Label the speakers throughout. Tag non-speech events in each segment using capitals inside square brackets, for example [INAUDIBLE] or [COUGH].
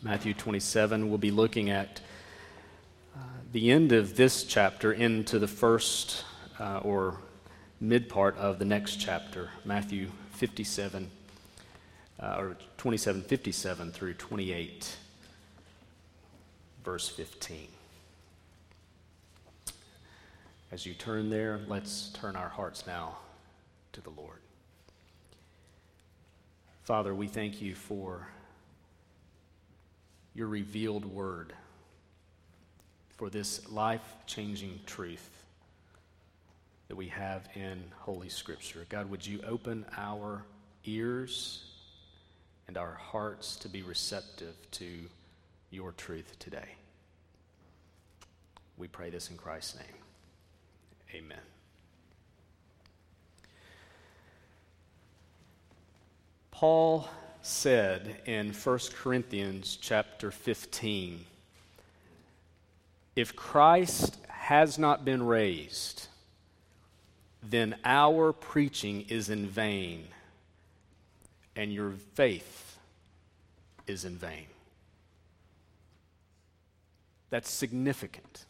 Speaker 1: Matthew 27. We'll be looking at uh, the end of this chapter into the first uh, or mid part of the next chapter, Matthew 57, uh, or 27, 57 through 28, verse 15. As you turn there, let's turn our hearts now to the Lord. Father, we thank you for your revealed word, for this life changing truth that we have in Holy Scripture. God, would you open our ears and our hearts to be receptive to your truth today? We pray this in Christ's name. Amen. Paul said in 1 Corinthians chapter 15 if Christ has not been raised, then our preaching is in vain, and your faith is in vain. That's significant.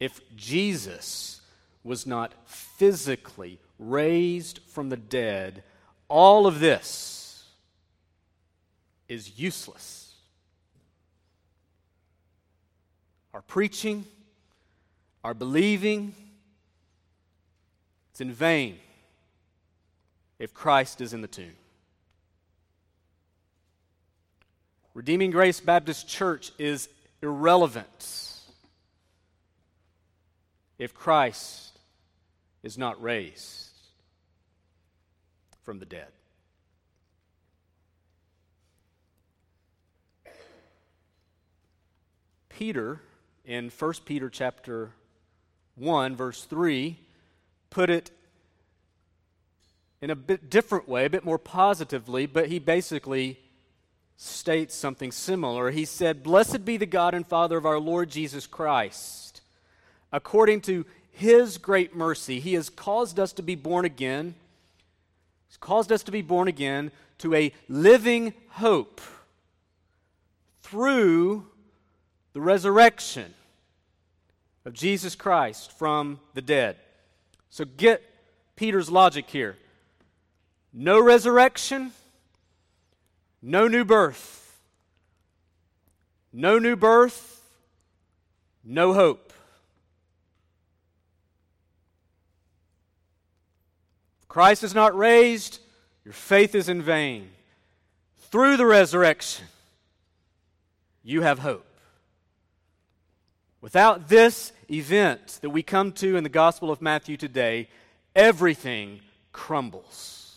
Speaker 1: If Jesus was not physically raised from the dead, all of this is useless. Our preaching, our believing, it's in vain if Christ is in the tomb. Redeeming Grace Baptist Church is irrelevant if Christ is not raised from the dead. Peter in 1 Peter chapter 1 verse 3 put it in a bit different way, a bit more positively, but he basically states something similar. He said, "Blessed be the God and Father of our Lord Jesus Christ. According to his great mercy, he has caused us to be born again He's caused us to be born again to a living hope through the resurrection of Jesus Christ from the dead. So get Peter's logic here no resurrection, no new birth. No new birth, no hope. Christ is not raised, your faith is in vain. Through the resurrection, you have hope. Without this event that we come to in the Gospel of Matthew today, everything crumbles.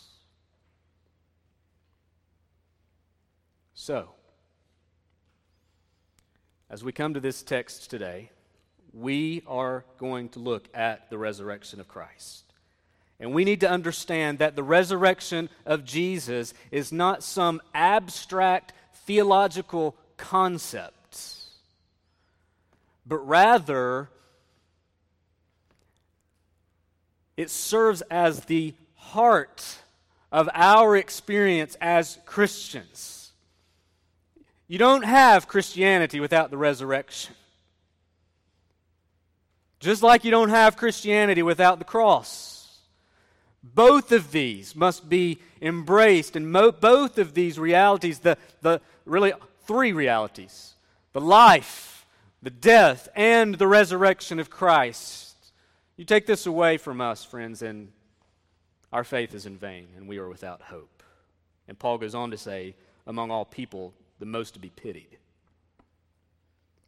Speaker 1: So, as we come to this text today, we are going to look at the resurrection of Christ. And we need to understand that the resurrection of Jesus is not some abstract theological concept, but rather it serves as the heart of our experience as Christians. You don't have Christianity without the resurrection. Just like you don't have Christianity without the cross. Both of these must be embraced, and mo- both of these realities, the, the really three realities the life, the death, and the resurrection of Christ. You take this away from us, friends, and our faith is in vain, and we are without hope. And Paul goes on to say, among all people, the most to be pitied.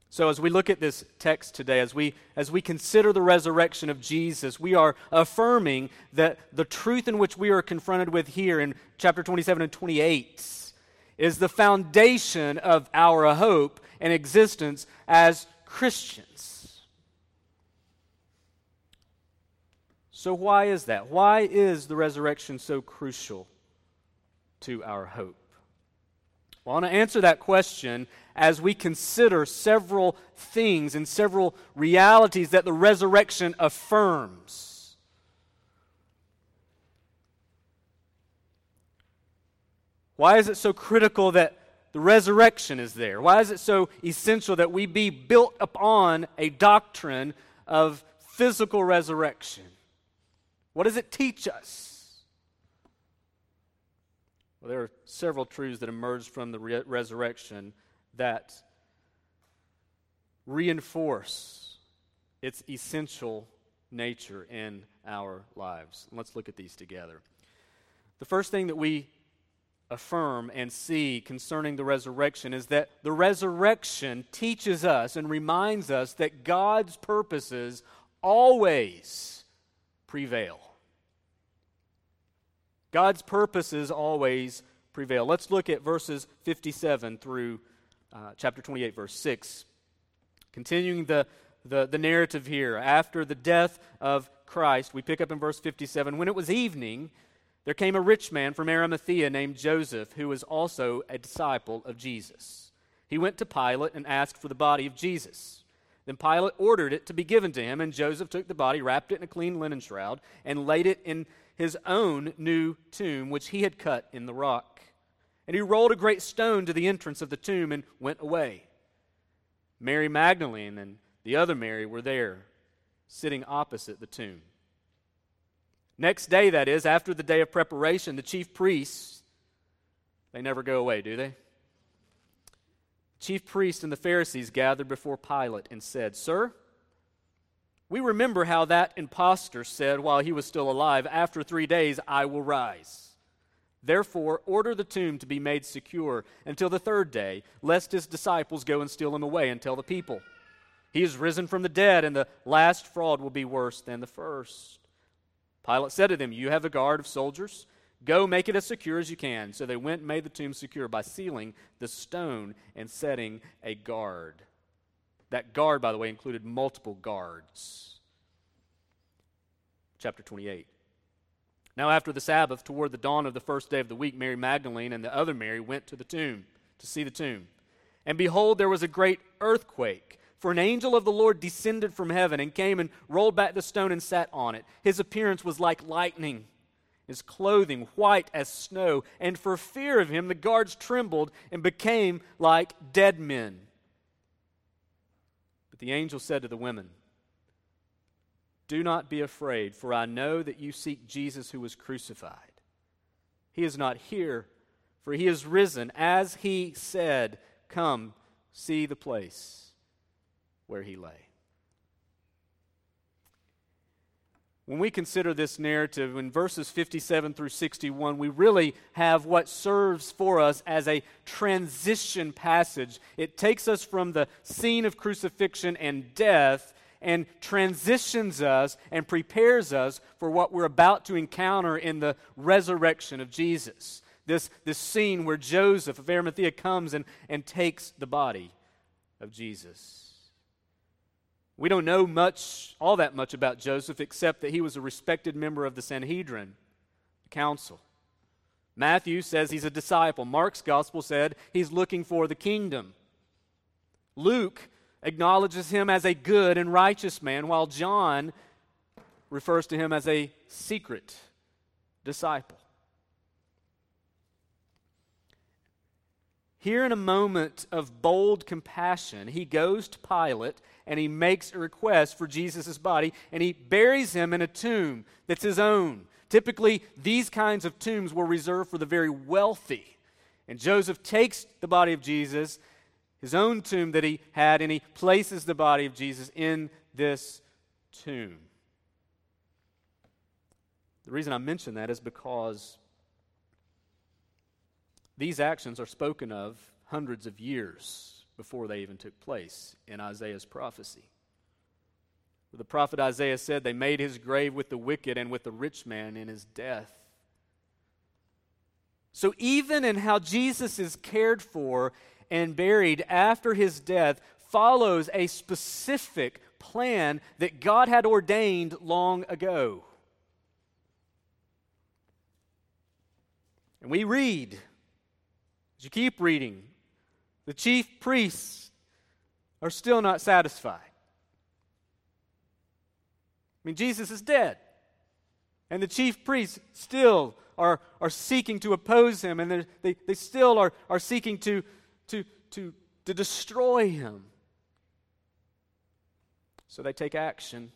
Speaker 1: So as we look at this text today, as we as we consider the resurrection of Jesus, we are affirming that the truth in which we are confronted with here in chapter 27 and 28 is the foundation of our hope and existence as Christians. So why is that? Why is the resurrection so crucial to our hope? Well, I want to answer that question as we consider several things and several realities that the resurrection affirms. Why is it so critical that the resurrection is there? Why is it so essential that we be built upon a doctrine of physical resurrection? What does it teach us? Well, there are several truths that emerge from the re- resurrection that reinforce its essential nature in our lives. Let's look at these together. The first thing that we affirm and see concerning the resurrection is that the resurrection teaches us and reminds us that God's purposes always prevail. God's purposes always prevail. Let's look at verses 57 through uh, chapter 28, verse 6. Continuing the, the, the narrative here, after the death of Christ, we pick up in verse 57 When it was evening, there came a rich man from Arimathea named Joseph, who was also a disciple of Jesus. He went to Pilate and asked for the body of Jesus. Then Pilate ordered it to be given to him, and Joseph took the body, wrapped it in a clean linen shroud, and laid it in his own new tomb, which he had cut in the rock. And he rolled a great stone to the entrance of the tomb and went away. Mary Magdalene and the other Mary were there, sitting opposite the tomb. Next day, that is, after the day of preparation, the chief priests, they never go away, do they? chief priests and the Pharisees gathered before Pilate and said, Sir, we remember how that impostor said while he was still alive, After three days I will rise. Therefore, order the tomb to be made secure until the third day, lest his disciples go and steal him away and tell the people. He is risen from the dead, and the last fraud will be worse than the first. Pilate said to them, You have a guard of soldiers. Go make it as secure as you can. So they went and made the tomb secure by sealing the stone and setting a guard. That guard, by the way, included multiple guards. Chapter 28. Now, after the Sabbath, toward the dawn of the first day of the week, Mary Magdalene and the other Mary went to the tomb to see the tomb. And behold, there was a great earthquake. For an angel of the Lord descended from heaven and came and rolled back the stone and sat on it. His appearance was like lightning, his clothing white as snow. And for fear of him, the guards trembled and became like dead men. But the angel said to the women, do not be afraid, for I know that you seek Jesus who was crucified. He is not here, for he is risen, as he said. Come, see the place where he lay. When we consider this narrative in verses 57 through 61, we really have what serves for us as a transition passage. It takes us from the scene of crucifixion and death and transitions us and prepares us for what we're about to encounter in the resurrection of Jesus. This, this scene where Joseph of Arimathea comes and, and takes the body of Jesus. We don't know much, all that much about Joseph, except that he was a respected member of the Sanhedrin, the council. Matthew says he's a disciple. Mark's gospel said he's looking for the kingdom. Luke acknowledges him as a good and righteous man, while John refers to him as a secret disciple. Here, in a moment of bold compassion, he goes to Pilate and he makes a request for Jesus' body and he buries him in a tomb that's his own. Typically, these kinds of tombs were reserved for the very wealthy. And Joseph takes the body of Jesus his own tomb that he had, and he places the body of Jesus in this tomb. The reason I mention that is because these actions are spoken of hundreds of years before they even took place in Isaiah's prophecy. The prophet Isaiah said, They made his grave with the wicked and with the rich man in his death. So, even in how Jesus is cared for and buried after his death follows a specific plan that God had ordained long ago. And we read, you keep reading, the chief priests are still not satisfied. I mean, Jesus is dead. And the chief priests still are, are seeking to oppose him, and they, they still are, are seeking to to, to, to destroy him. So they take action.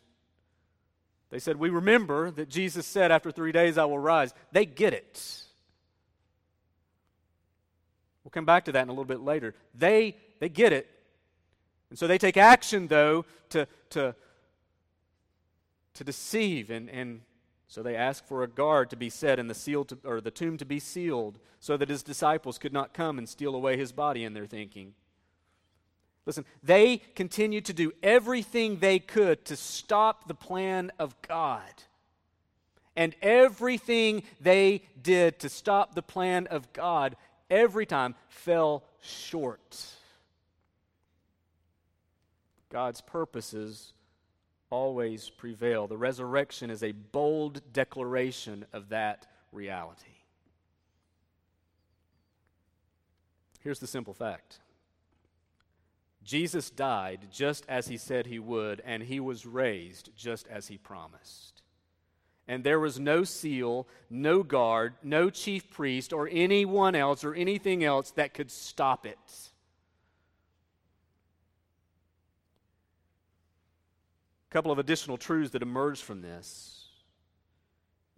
Speaker 1: They said, We remember that Jesus said, After three days I will rise. They get it. We'll come back to that in a little bit later. They, they get it. And so they take action, though, to, to, to deceive. And, and so they ask for a guard to be set and the, seal to, or the tomb to be sealed so that his disciples could not come and steal away his body in their thinking. Listen, they continued to do everything they could to stop the plan of God. And everything they did to stop the plan of God every time fell short. God's purposes always prevail. The resurrection is a bold declaration of that reality. Here's the simple fact Jesus died just as he said he would, and he was raised just as he promised. And there was no seal, no guard, no chief priest, or anyone else, or anything else that could stop it. A couple of additional truths that emerge from this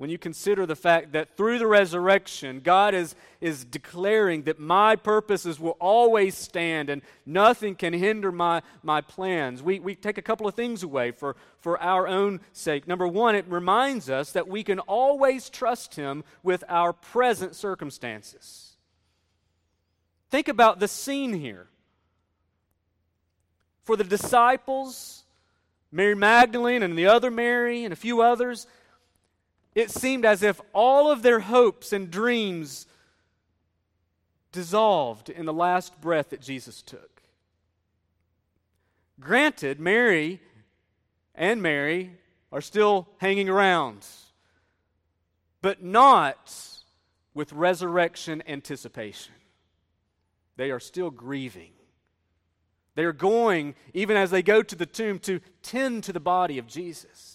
Speaker 1: when you consider the fact that through the resurrection, God is, is declaring that my purposes will always stand and nothing can hinder my, my plans, we, we take a couple of things away for, for our own sake. Number one, it reminds us that we can always trust Him with our present circumstances. Think about the scene here. For the disciples, Mary Magdalene and the other Mary and a few others, it seemed as if all of their hopes and dreams dissolved in the last breath that Jesus took. Granted, Mary and Mary are still hanging around, but not with resurrection anticipation. They are still grieving. They are going, even as they go to the tomb, to tend to the body of Jesus.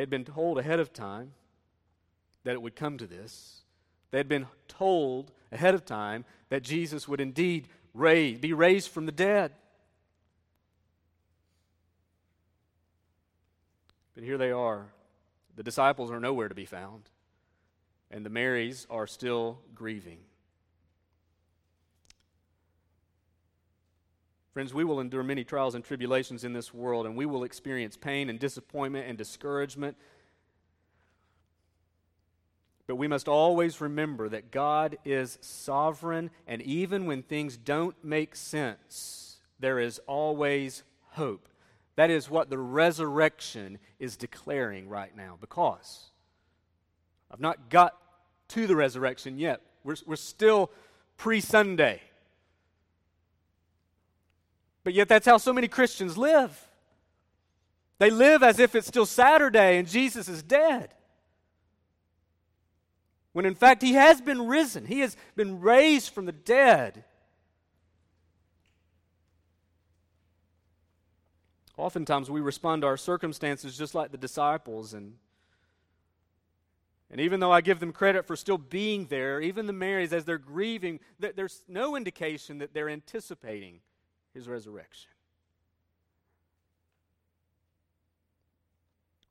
Speaker 1: They had been told ahead of time that it would come to this. They had been told ahead of time that Jesus would indeed raise, be raised from the dead. But here they are. The disciples are nowhere to be found, and the Marys are still grieving. Friends, we will endure many trials and tribulations in this world, and we will experience pain and disappointment and discouragement. But we must always remember that God is sovereign, and even when things don't make sense, there is always hope. That is what the resurrection is declaring right now, because I've not got to the resurrection yet. We're, we're still pre Sunday. But yet, that's how so many Christians live. They live as if it's still Saturday and Jesus is dead. When in fact, he has been risen, he has been raised from the dead. Oftentimes, we respond to our circumstances just like the disciples. And, and even though I give them credit for still being there, even the Marys, as they're grieving, there's no indication that they're anticipating his resurrection.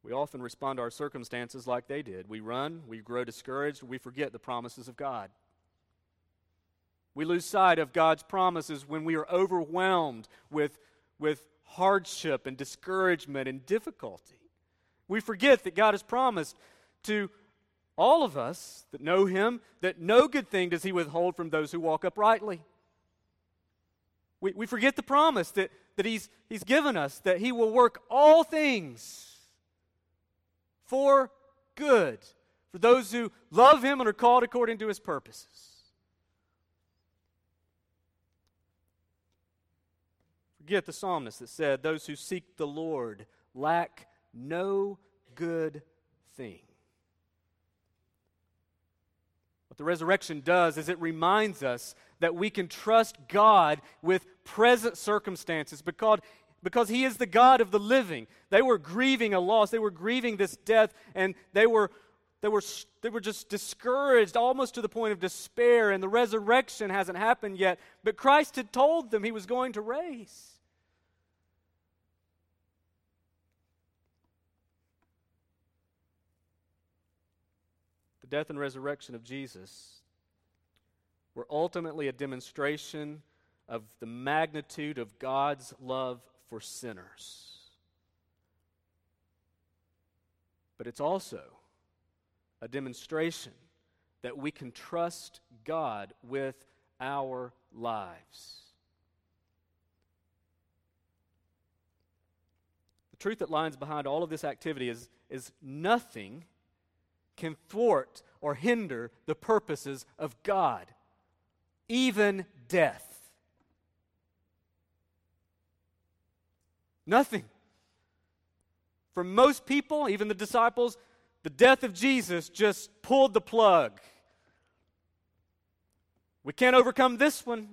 Speaker 1: We often respond to our circumstances like they did. We run, we grow discouraged, we forget the promises of God. We lose sight of God's promises when we are overwhelmed with, with hardship and discouragement and difficulty. We forget that God has promised to all of us that know Him that no good thing does He withhold from those who walk uprightly. We, we forget the promise that, that he's, he's given us, that He will work all things for good for those who love Him and are called according to His purposes. Forget the psalmist that said, Those who seek the Lord lack no good thing. What the resurrection does is it reminds us that we can trust God with present circumstances because, because he is the God of the living. They were grieving a loss. They were grieving this death, and they were, they were, they were just discouraged almost to the point of despair, and the resurrection hasn't happened yet. But Christ had told them he was going to raise. The death and resurrection of Jesus were ultimately a demonstration of the magnitude of God's love for sinners. But it's also a demonstration that we can trust God with our lives. The truth that lies behind all of this activity is, is nothing can thwart or hinder the purposes of God, even death. Nothing. For most people, even the disciples, the death of Jesus just pulled the plug. We can't overcome this one.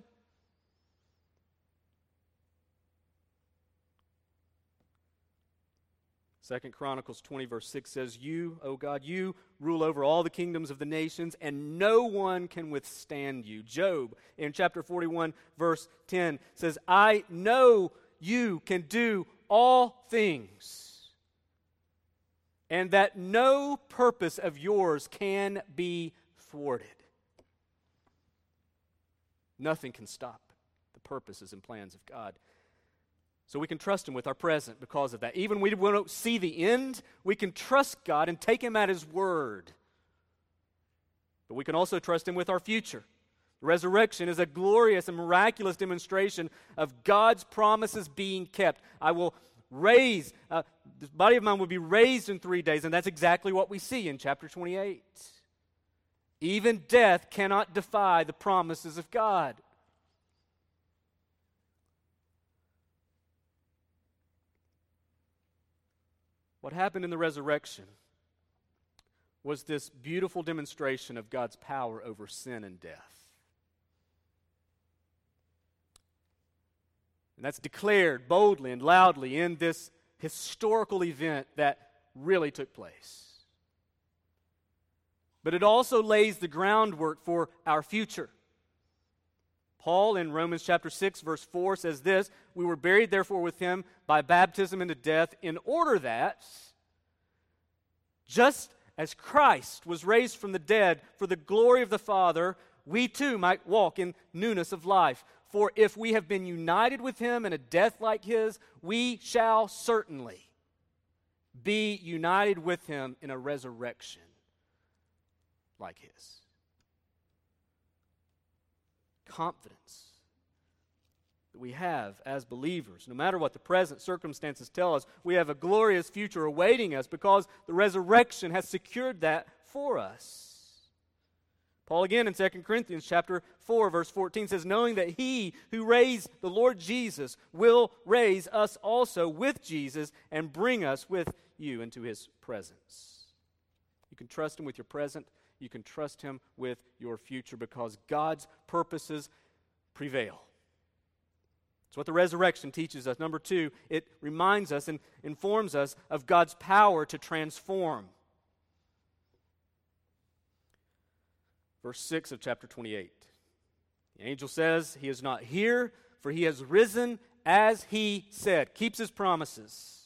Speaker 1: Second Chronicles 20, verse 6 says, You, O God, you rule over all the kingdoms of the nations, and no one can withstand you. Job, in chapter 41, verse 10, says, I know you can do all things, and that no purpose of yours can be thwarted. Nothing can stop the purposes and plans of God. So we can trust Him with our present because of that. Even we don't see the end, we can trust God and take Him at His word. But we can also trust Him with our future. The resurrection is a glorious and miraculous demonstration of God's promises being kept. I will raise, uh, this body of mine will be raised in three days, and that's exactly what we see in chapter 28. Even death cannot defy the promises of God. What happened in the resurrection was this beautiful demonstration of God's power over sin and death. And that's declared boldly and loudly in this historical event that really took place. But it also lays the groundwork for our future. Paul in Romans chapter 6, verse 4 says this We were buried, therefore, with him by baptism into death, in order that, just as Christ was raised from the dead for the glory of the Father, we too might walk in newness of life. For if we have been united with him in a death like his, we shall certainly be united with him in a resurrection like his. Confidence that we have as believers, no matter what the present circumstances tell us, we have a glorious future awaiting us because the resurrection has secured that for us. Paul again in 2 Corinthians chapter 4 verse 14 says knowing that he who raised the Lord Jesus will raise us also with Jesus and bring us with you into his presence. You can trust him with your present, you can trust him with your future because God's purposes prevail. It's what the resurrection teaches us. Number 2, it reminds us and informs us of God's power to transform. verse 6 of chapter 28. The angel says, He is not here, for he has risen as he said, keeps his promises.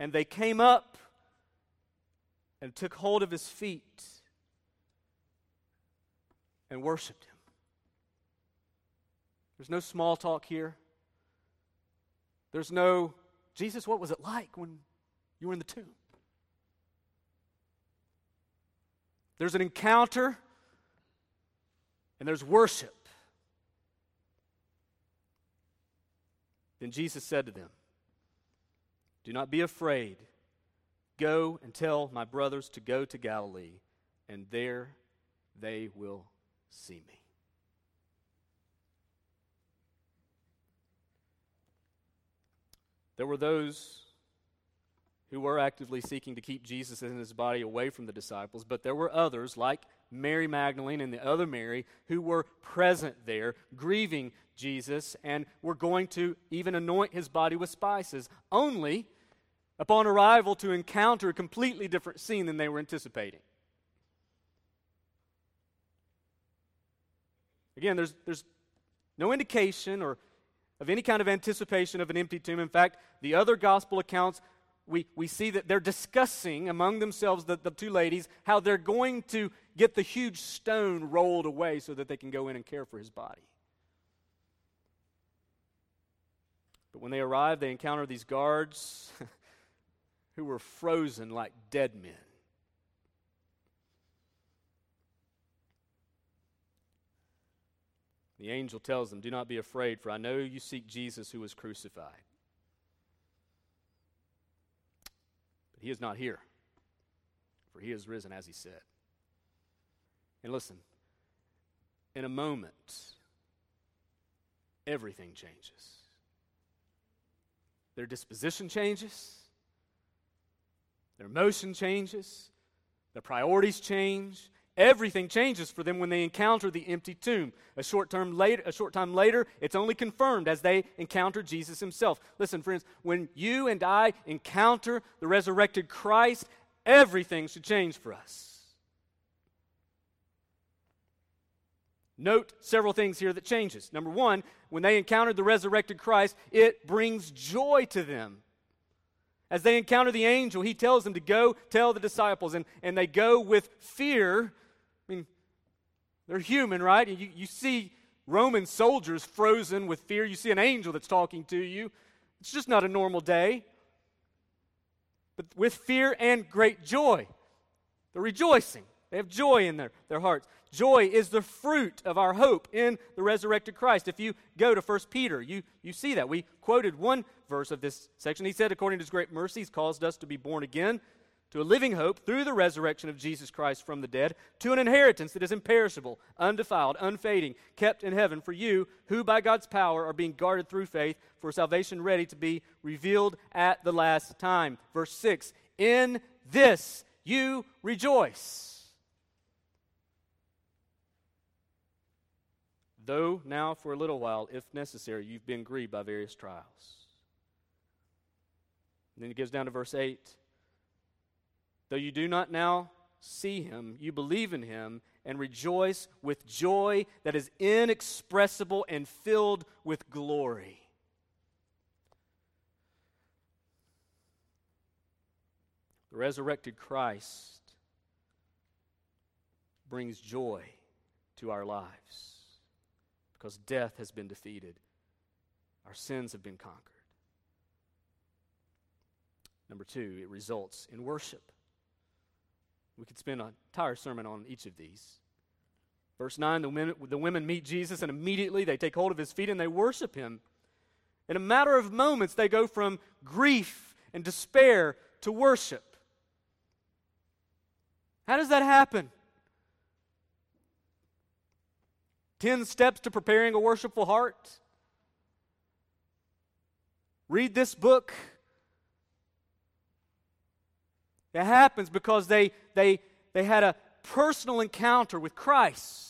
Speaker 1: And they came up and took hold of his feet and worshiped him. There's no small talk here. There's no, Jesus, what was it like when you were in the tomb? There's an encounter and there's worship. Then Jesus said to them, Do not be afraid. Go and tell my brothers to go to Galilee, and there they will see me. There were those who were actively seeking to keep Jesus and his body away from the disciples, but there were others, like Mary Magdalene and the other Mary, who were present there, grieving Jesus, and were going to even anoint his body with spices, only upon arrival to encounter a completely different scene than they were anticipating. Again, there's, there's no indication or of any kind of anticipation of an empty tomb. In fact, the other gospel accounts we, we see that they're discussing among themselves, the, the two ladies, how they're going to get the huge stone rolled away so that they can go in and care for his body. But when they arrive, they encounter these guards [LAUGHS] who were frozen like dead men. The angel tells them, Do not be afraid, for I know you seek Jesus who was crucified. But he is not here, for he is risen as he said. And listen, in a moment, everything changes. Their disposition changes, their emotion changes, their priorities change. Everything changes for them when they encounter the empty tomb. A short, term later, a short time later, it's only confirmed as they encounter Jesus himself. Listen, friends, when you and I encounter the resurrected Christ, everything should change for us. Note several things here that changes. Number one, when they encountered the resurrected Christ, it brings joy to them. As they encounter the angel, he tells them to go tell the disciples, and, and they go with fear. I mean, they're human, right? You, you see Roman soldiers frozen with fear. You see an angel that's talking to you. It's just not a normal day. But with fear and great joy, they're rejoicing. They have joy in their, their hearts. Joy is the fruit of our hope in the resurrected Christ. If you go to 1 Peter, you, you see that. We quoted one verse of this section. He said, according to his great mercy, he's caused us to be born again to a living hope through the resurrection of Jesus Christ from the dead, to an inheritance that is imperishable, undefiled, unfading, kept in heaven for you, who by God's power are being guarded through faith for salvation ready to be revealed at the last time. Verse 6 In this you rejoice though now for a little while, if necessary, you've been grieved by various trials. And then he goes down to verse 8. Though you do not now see him, you believe in him and rejoice with joy that is inexpressible and filled with glory. The resurrected Christ brings joy to our lives because death has been defeated, our sins have been conquered. Number two, it results in worship. We could spend an entire sermon on each of these. Verse 9 the women, the women meet Jesus, and immediately they take hold of his feet and they worship him. In a matter of moments, they go from grief and despair to worship. How does that happen? 10 steps to preparing a worshipful heart. Read this book. It happens because they, they, they had a personal encounter with Christ.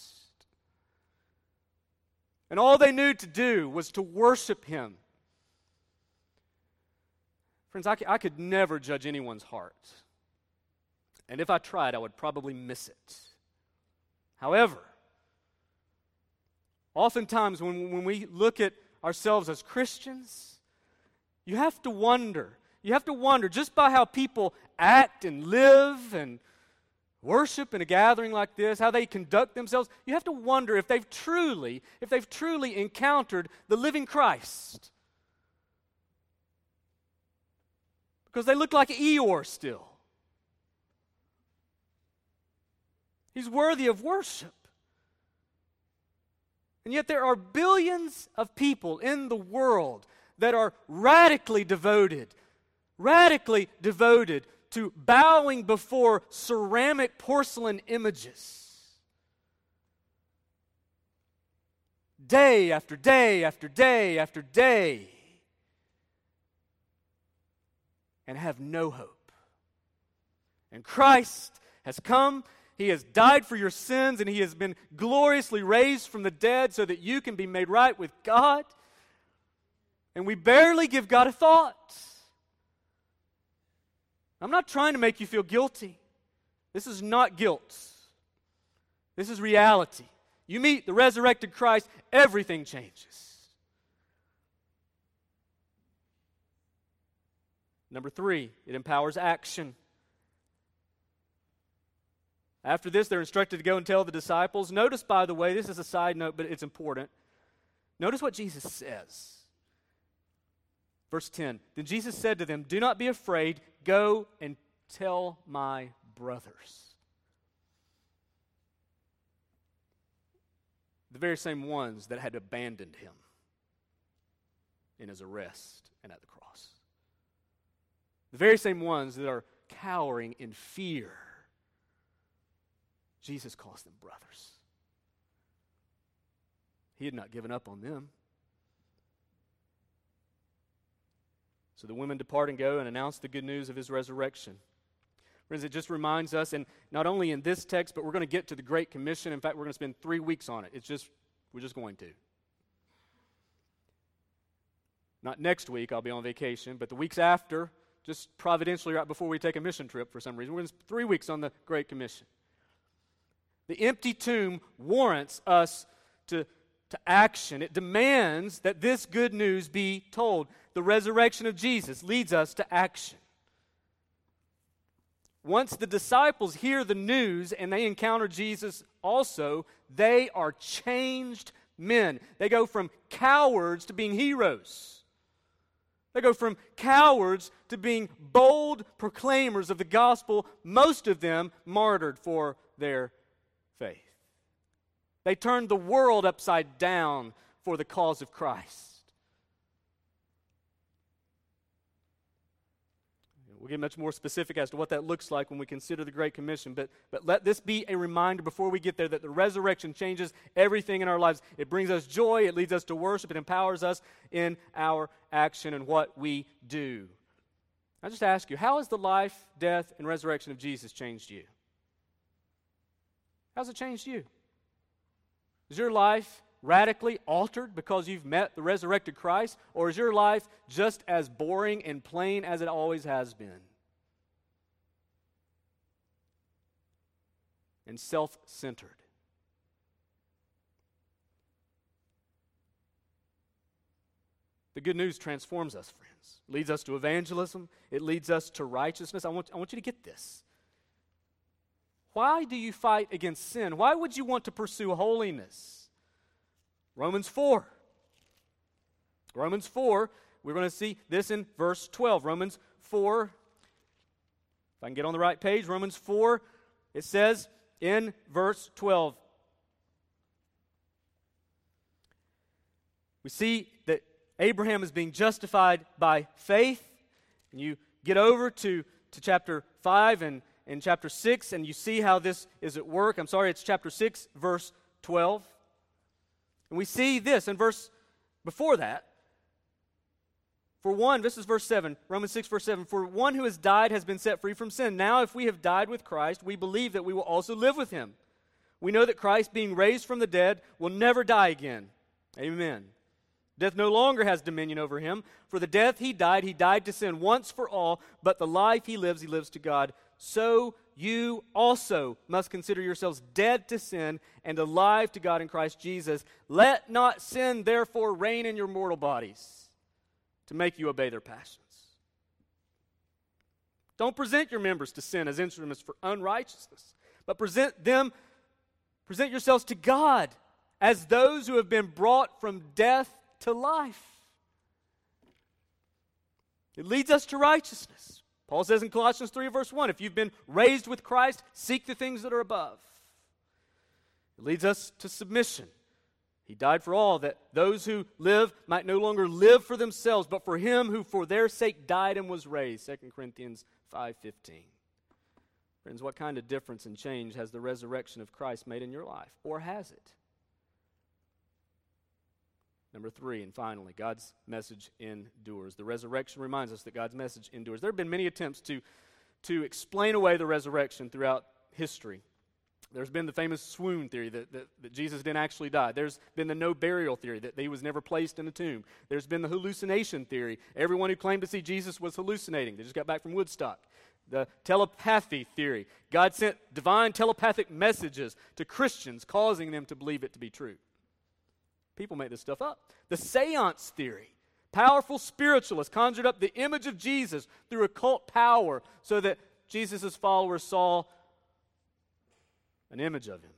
Speaker 1: And all they knew to do was to worship Him. Friends, I, I could never judge anyone's heart. And if I tried, I would probably miss it. However, Oftentimes, when, when we look at ourselves as Christians, you have to wonder. You have to wonder just by how people act and live and worship in a gathering like this, how they conduct themselves, you have to wonder if they've truly, if they've truly encountered the living Christ. Because they look like Eeyore still. He's worthy of worship. And yet, there are billions of people in the world that are radically devoted, radically devoted to bowing before ceramic porcelain images. Day after day after day after day. And have no hope. And Christ has come he has died for your sins and He has been gloriously raised from the dead so that you can be made right with God. And we barely give God a thought. I'm not trying to make you feel guilty. This is not guilt, this is reality. You meet the resurrected Christ, everything changes. Number three, it empowers action. After this, they're instructed to go and tell the disciples. Notice, by the way, this is a side note, but it's important. Notice what Jesus says. Verse 10 Then Jesus said to them, Do not be afraid. Go and tell my brothers. The very same ones that had abandoned him in his arrest and at the cross. The very same ones that are cowering in fear Jesus calls them brothers. He had not given up on them. So the women depart and go and announce the good news of his resurrection. Friends, it just reminds us, and not only in this text, but we're going to get to the Great Commission. In fact, we're going to spend three weeks on it. It's just, we're just going to. Not next week, I'll be on vacation, but the weeks after, just providentially right before we take a mission trip for some reason, we're going to spend three weeks on the Great Commission. The empty tomb warrants us to, to action. It demands that this good news be told. The resurrection of Jesus leads us to action. Once the disciples hear the news and they encounter Jesus also, they are changed men. They go from cowards to being heroes. They go from cowards to being bold proclaimers of the gospel, most of them martyred for their. They turned the world upside down for the cause of Christ. We'll get much more specific as to what that looks like when we consider the Great Commission, but, but let this be a reminder before we get there that the resurrection changes everything in our lives. It brings us joy, it leads us to worship, it empowers us in our action and what we do. I just ask you, how has the life, death, and resurrection of Jesus changed you? How's it changed you? Is your life radically altered because you've met the resurrected Christ? Or is your life just as boring and plain as it always has been? And self centered. The good news transforms us, friends. It leads us to evangelism. It leads us to righteousness. I want, I want you to get this. Why do you fight against sin? Why would you want to pursue holiness? Romans 4. Romans 4, we're going to see this in verse 12. Romans 4, if I can get on the right page, Romans 4, it says in verse 12. We see that Abraham is being justified by faith. And you get over to, to chapter 5 and in chapter 6, and you see how this is at work. I'm sorry, it's chapter 6, verse 12. And we see this in verse before that. For one, this is verse 7, Romans 6, verse 7. For one who has died has been set free from sin. Now, if we have died with Christ, we believe that we will also live with him. We know that Christ, being raised from the dead, will never die again. Amen. Death no longer has dominion over him. For the death he died, he died to sin once for all, but the life he lives, he lives to God so you also must consider yourselves dead to sin and alive to God in Christ Jesus. Let not sin, therefore, reign in your mortal bodies to make you obey their passions. Don't present your members to sin as instruments for unrighteousness, but present them, present yourselves to God as those who have been brought from death to life. It leads us to righteousness. Paul says in Colossians 3, verse 1 if you've been raised with Christ, seek the things that are above. It leads us to submission. He died for all, that those who live might no longer live for themselves, but for him who for their sake died and was raised. 2 Corinthians 5.15. Friends, what kind of difference and change has the resurrection of Christ made in your life? Or has it? Number three, and finally, God's message endures. The resurrection reminds us that God's message endures. There have been many attempts to, to explain away the resurrection throughout history. There's been the famous swoon theory that, that, that, Jesus didn't actually die. There's been the no burial theory that he was never placed in a tomb. There's been the hallucination theory. Everyone who claimed to see Jesus was hallucinating. They just got back from Woodstock. The telepathy theory. God sent divine telepathic messages to Christians, causing them to believe it to be true. People make this stuff up. The seance theory. Powerful spiritualists conjured up the image of Jesus through occult power so that Jesus' followers saw an image of him.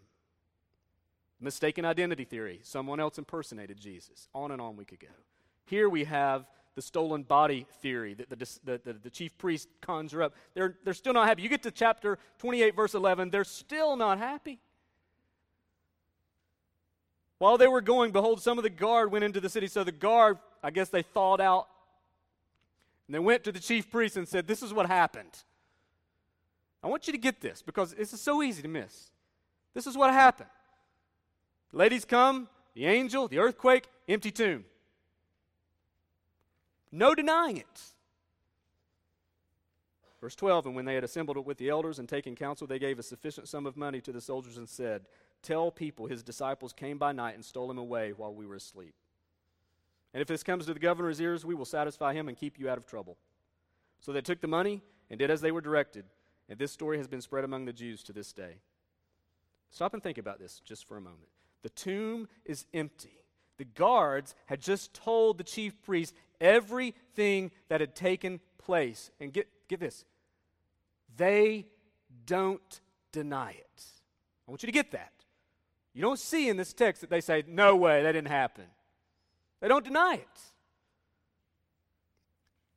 Speaker 1: Mistaken identity theory. Someone else impersonated Jesus. On and on we could go. Here we have the stolen body theory that the, the, the, the, chief priest conjure up. They're, they're still not happy. You get to chapter 28, verse 11, they're still not happy. While they were going, behold, some of the guard went into the city. So the guard, I guess they thawed out. And they went to the chief priest and said, This is what happened. I want you to get this because this is so easy to miss. This is what happened. ladies come, the angel, the earthquake, empty tomb. No denying it. Verse 12 And when they had assembled with the elders and taken counsel, they gave a sufficient sum of money to the soldiers and said, Tell people his disciples came by night and stole him away while we were asleep. And if this comes to the governor's ears, we will satisfy him and keep you out of trouble. So they took the money and did as they were directed. And this story has been spread among the Jews to this day. Stop and think about this just for a moment. The tomb is empty. The guards had just told the chief priest everything that had taken place. And get, get this they don't deny it. I want you to get that. You don't see in this text that they say, no way, that didn't happen. They don't deny it.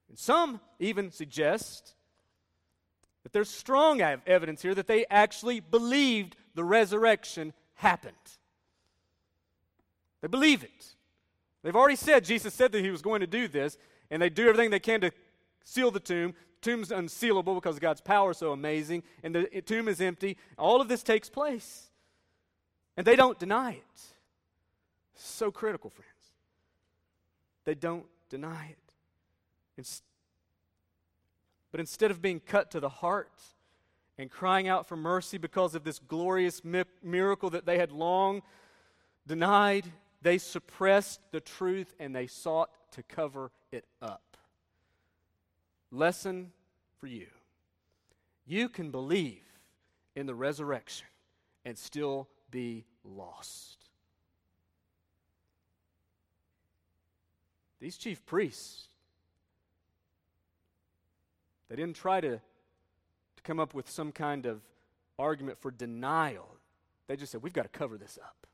Speaker 1: And some even suggest that there's strong evidence here that they actually believed the resurrection happened. They believe it. They've already said Jesus said that he was going to do this, and they do everything they can to seal the tomb. Tomb's unsealable because God's power is so amazing, and the tomb is empty. All of this takes place. And they don't deny it. So critical, friends. They don't deny it. It's, but instead of being cut to the heart, and crying out for mercy because of this glorious mi- miracle that they had long denied, they suppressed the truth and they sought to cover it up. Lesson for you you can believe in the resurrection and still be lost. These chief priests, they didn't try to to come up with some kind of argument for denial. They just said, we've got to cover this up.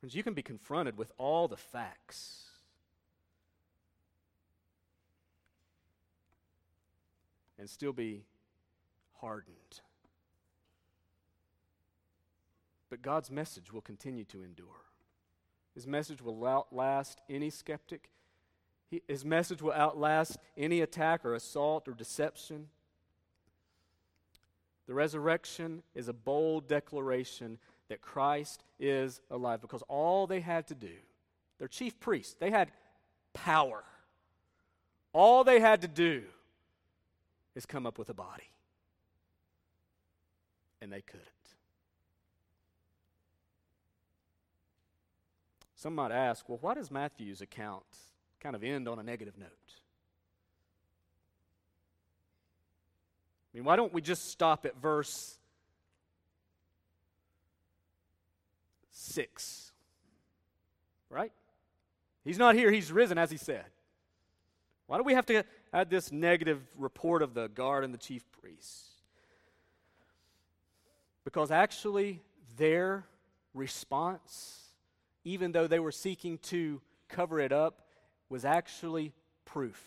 Speaker 1: Friends, you can be confronted with all the facts. And still be hardened. But God's message will continue to endure. His message will outlast any skeptic his message will outlast any attack or assault or deception. The resurrection is a bold declaration that Christ is alive because all they had to do, their chief priests, they had power. All they had to do is come up with a body. And they couldn't. Some might ask, well, why does Matthew's account kind of end on a negative note. I mean, why don't we just stop at verse 6? Right? He's not here, he's risen, as he said. Why do we have to add this negative report of the guard and the chief priests? Because actually, their response, even though they were seeking to cover it up, was actually proof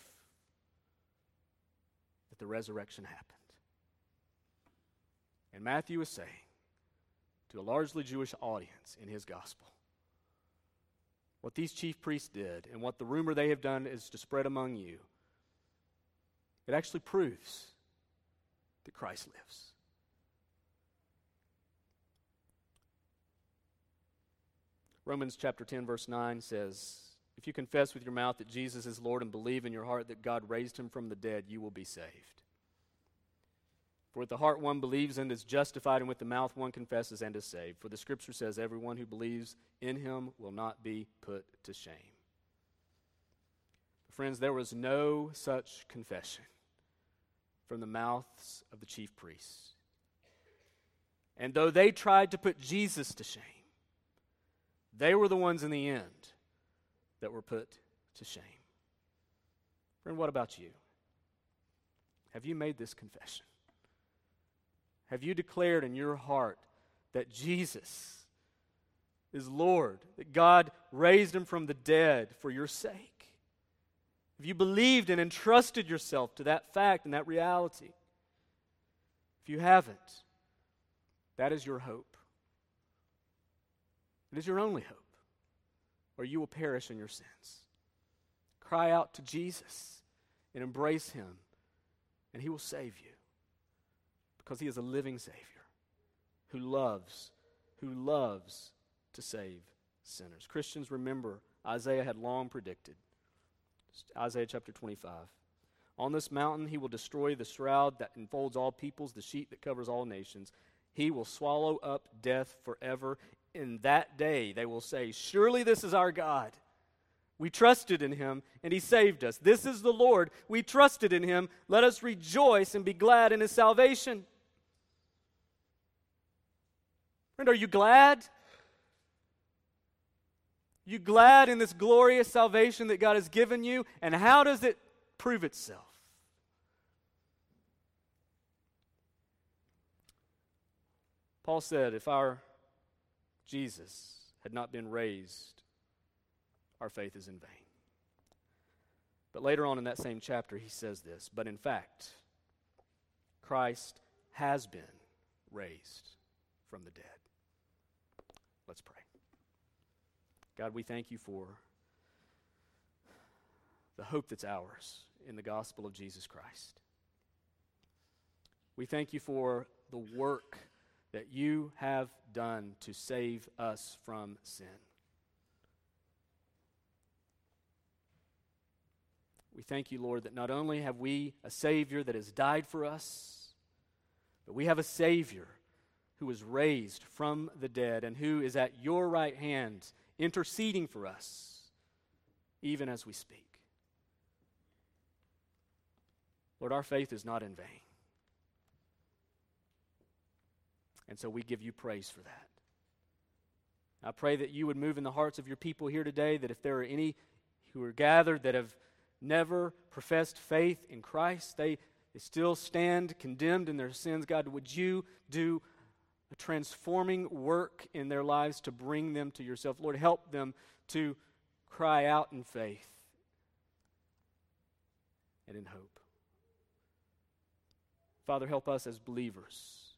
Speaker 1: that the resurrection happened. And Matthew is saying to a largely Jewish audience in his gospel. What these chief priests did and what the rumor they have done is to spread among you, it actually proves that Christ lives. Romans chapter 10, verse 9 says, If you confess with your mouth that Jesus is Lord and believe in your heart that God raised him from the dead, you will be saved. For with the heart one believes and is justified, and with the mouth one confesses and is saved. For the scripture says, Everyone who believes in him will not be put to shame. Friends, there was no such confession from the mouths of the chief priests. And though they tried to put Jesus to shame, they were the ones in the end that were put to shame. Friend, what about you? Have you made this confession? Have you declared in your heart that Jesus is Lord, that God raised him from the dead for your sake? Have you believed and entrusted yourself to that fact and that reality? If you haven't, that is your hope. It is your only hope, or you will perish in your sins. Cry out to Jesus and embrace him, and he will save you because he is a living Savior who loves, who loves to save sinners. Christians, remember, Isaiah had long predicted. Isaiah chapter 25. On this mountain he will destroy the shroud that enfolds all peoples, the sheet that covers all nations. He will swallow up death forever. In that day they will say, Surely this is our God. We trusted in him, and he saved us. This is the Lord. We trusted in him. Let us rejoice and be glad in his salvation. Friend, are you glad? You glad in this glorious salvation that God has given you? And how does it prove itself? Paul said, if our Jesus had not been raised, our faith is in vain. But later on in that same chapter, he says this But in fact, Christ has been raised from the dead. Let's pray. God, we thank you for the hope that's ours in the gospel of Jesus Christ. We thank you for the work that you have done to save us from sin. We thank you, Lord, that not only have we a Savior that has died for us, but we have a Savior who was raised from the dead and who is at your right hand interceding for us, even as we speak. Lord, our faith is not in vain. And so we give you praise for that. I pray that you would move in the hearts of your people here today, that if there are any who are gathered that have never professed faith in Christ, they, they still stand condemned in their sins. God, would you do a transforming work in their lives to bring them to yourself. Lord, help them to cry out in faith and in hope. Father, help us as believers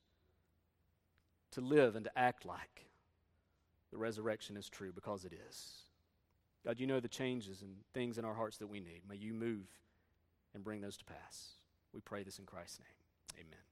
Speaker 1: to live and to act like the resurrection is true because it is. God, you know the changes and things in our hearts that we need. May you move and bring those to pass. We pray this in Christ's name. Amen.